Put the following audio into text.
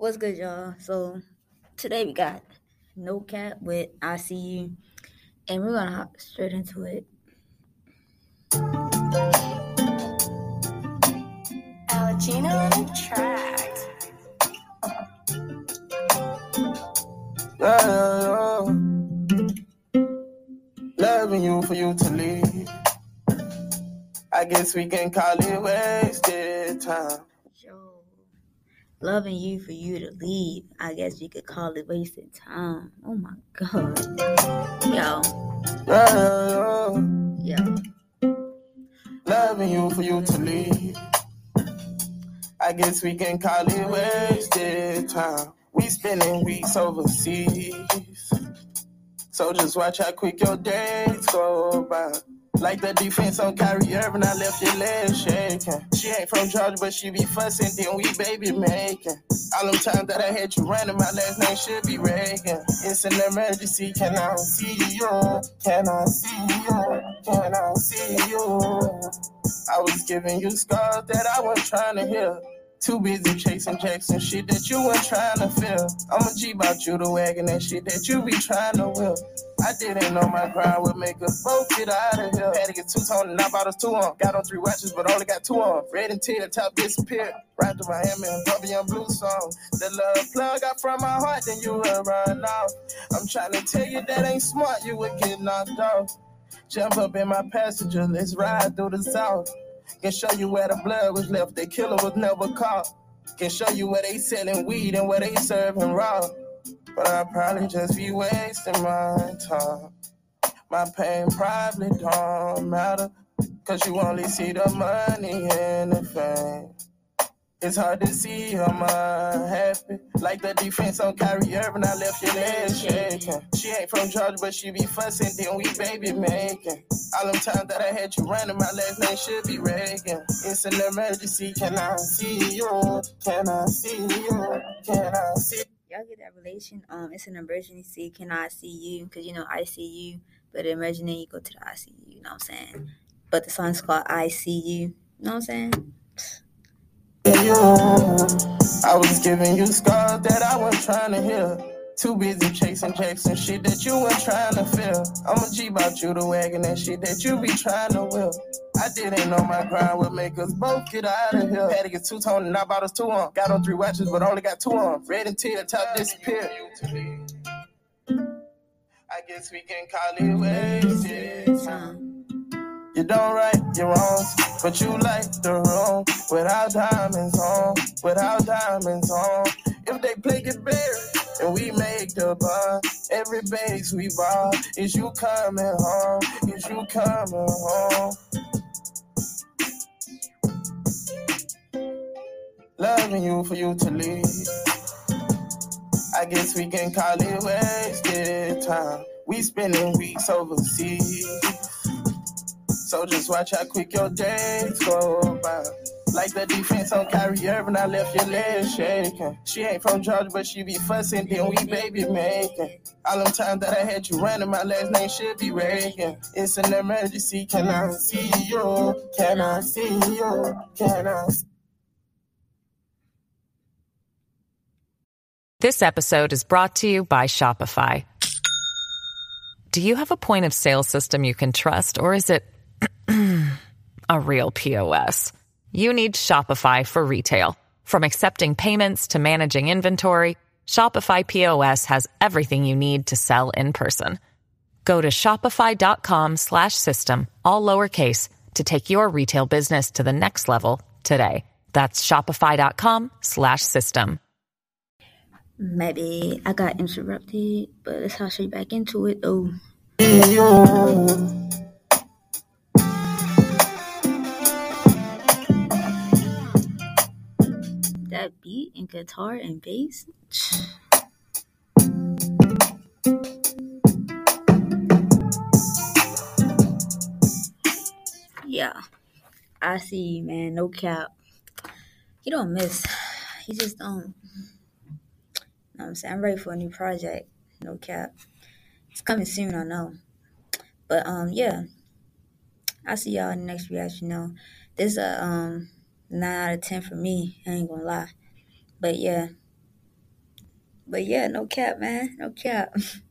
What's good, y'all? So today we got No Cap with I See You, and we're gonna hop straight into it. Algina on the track. Yeah, Loving you for you to leave. I guess we can call it wasted time. Loving you for you to leave. I guess we could call it wasted time. Oh my god. Yo, Yeah, yo. loving you for you to leave. I guess we can call it wasted time. We spending weeks overseas. So just watch how quick your days go by. Like the defense on Kyrie Irving, I left your legs shaking. She ain't from Georgia, but she be fussing, then we baby making. All them times that I had you running, my last name should be Reagan. It's an emergency, can I see you? Can I see you? Can I see you? I was giving you scars that I wasn't trying to hear. Too busy chasing Jackson shit that you weren't trying to feel. I'm a G about you, the wagon that shit that you be trying to will. I didn't know my grind would make us both get out of here. Had to get two tone and I bought us two on. Got on three watches, but only got two on. Red and tear, top disappeared. Right to Miami and Bobby on blue song. The love plug out from my heart, then you will run off. I'm trying to tell you that ain't smart, you would get knocked off. Jump up in my passenger, let's ride through the south. Can show you where the blood was left, the killer was never caught. Can show you where they selling weed and where they serving raw. But I probably just be wasting my time. My pain probably don't matter. Cause you only see the money and. It's hard to see her mind happy. Like the defense on Kyrie Irving, I left your legs shaking. She ain't from Georgia, but she be fussing, then we baby making. All them times that I had you running, my last name should be Reagan. It's an emergency, can I see you? Can I see you? Can I see Y'all get that relation? Um, it's an emergency. Can I see you? Because you know I see you, but imagine you go to the ICU. You know what I'm saying? But the song's called I See You. You know what I'm saying? You? I was giving you scars that I wasn't trying to heal. Too busy chasing Jackson shit that you weren't trying to feel. I'ma G about you, the wagon that shit that you be trying to will. I didn't know my grind would make us both get out of here. Had to get two tone and I bought us two on. Got on three watches, but only got two on. Red and tear, top disappeared. I guess we can call it wasted time. You don't right your wrongs, but you like the wrong. Without diamonds on, without diamonds on. If they play get buried and we make the bond, every base we ball is you coming home, is you coming home. Loving you for you to leave. I guess we can call it wasted time. We spending weeks overseas. So just watch how quick your days go by. Like the defense on Kyrie Irving, I left your legs shaking. She ain't from Georgia, but she be fussing, then we baby making. All them times that I had you running, my last name should be Reagan. It's an emergency, can I see you? Can I see you? Can I see This episode is brought to you by Shopify. Do you have a point of sale system you can trust, or is it a real POS? You need Shopify for retail. From accepting payments to managing inventory, Shopify POS has everything you need to sell in person. Go to shopify.com slash system, all lowercase, to take your retail business to the next level today. That's shopify.com slash system. Maybe I got interrupted, but let's hop straight back into it. Oh, beat and guitar and bass. Yeah, I see man. No cap. He don't miss. He just don't. Know I'm saying? I'm ready for a new project. No cap. It's coming soon, I know. But um, yeah. I'll see y'all in the next reaction. You know, this a um nine out of ten for me. I ain't gonna lie. But yeah. But yeah, no cap, man. No cap.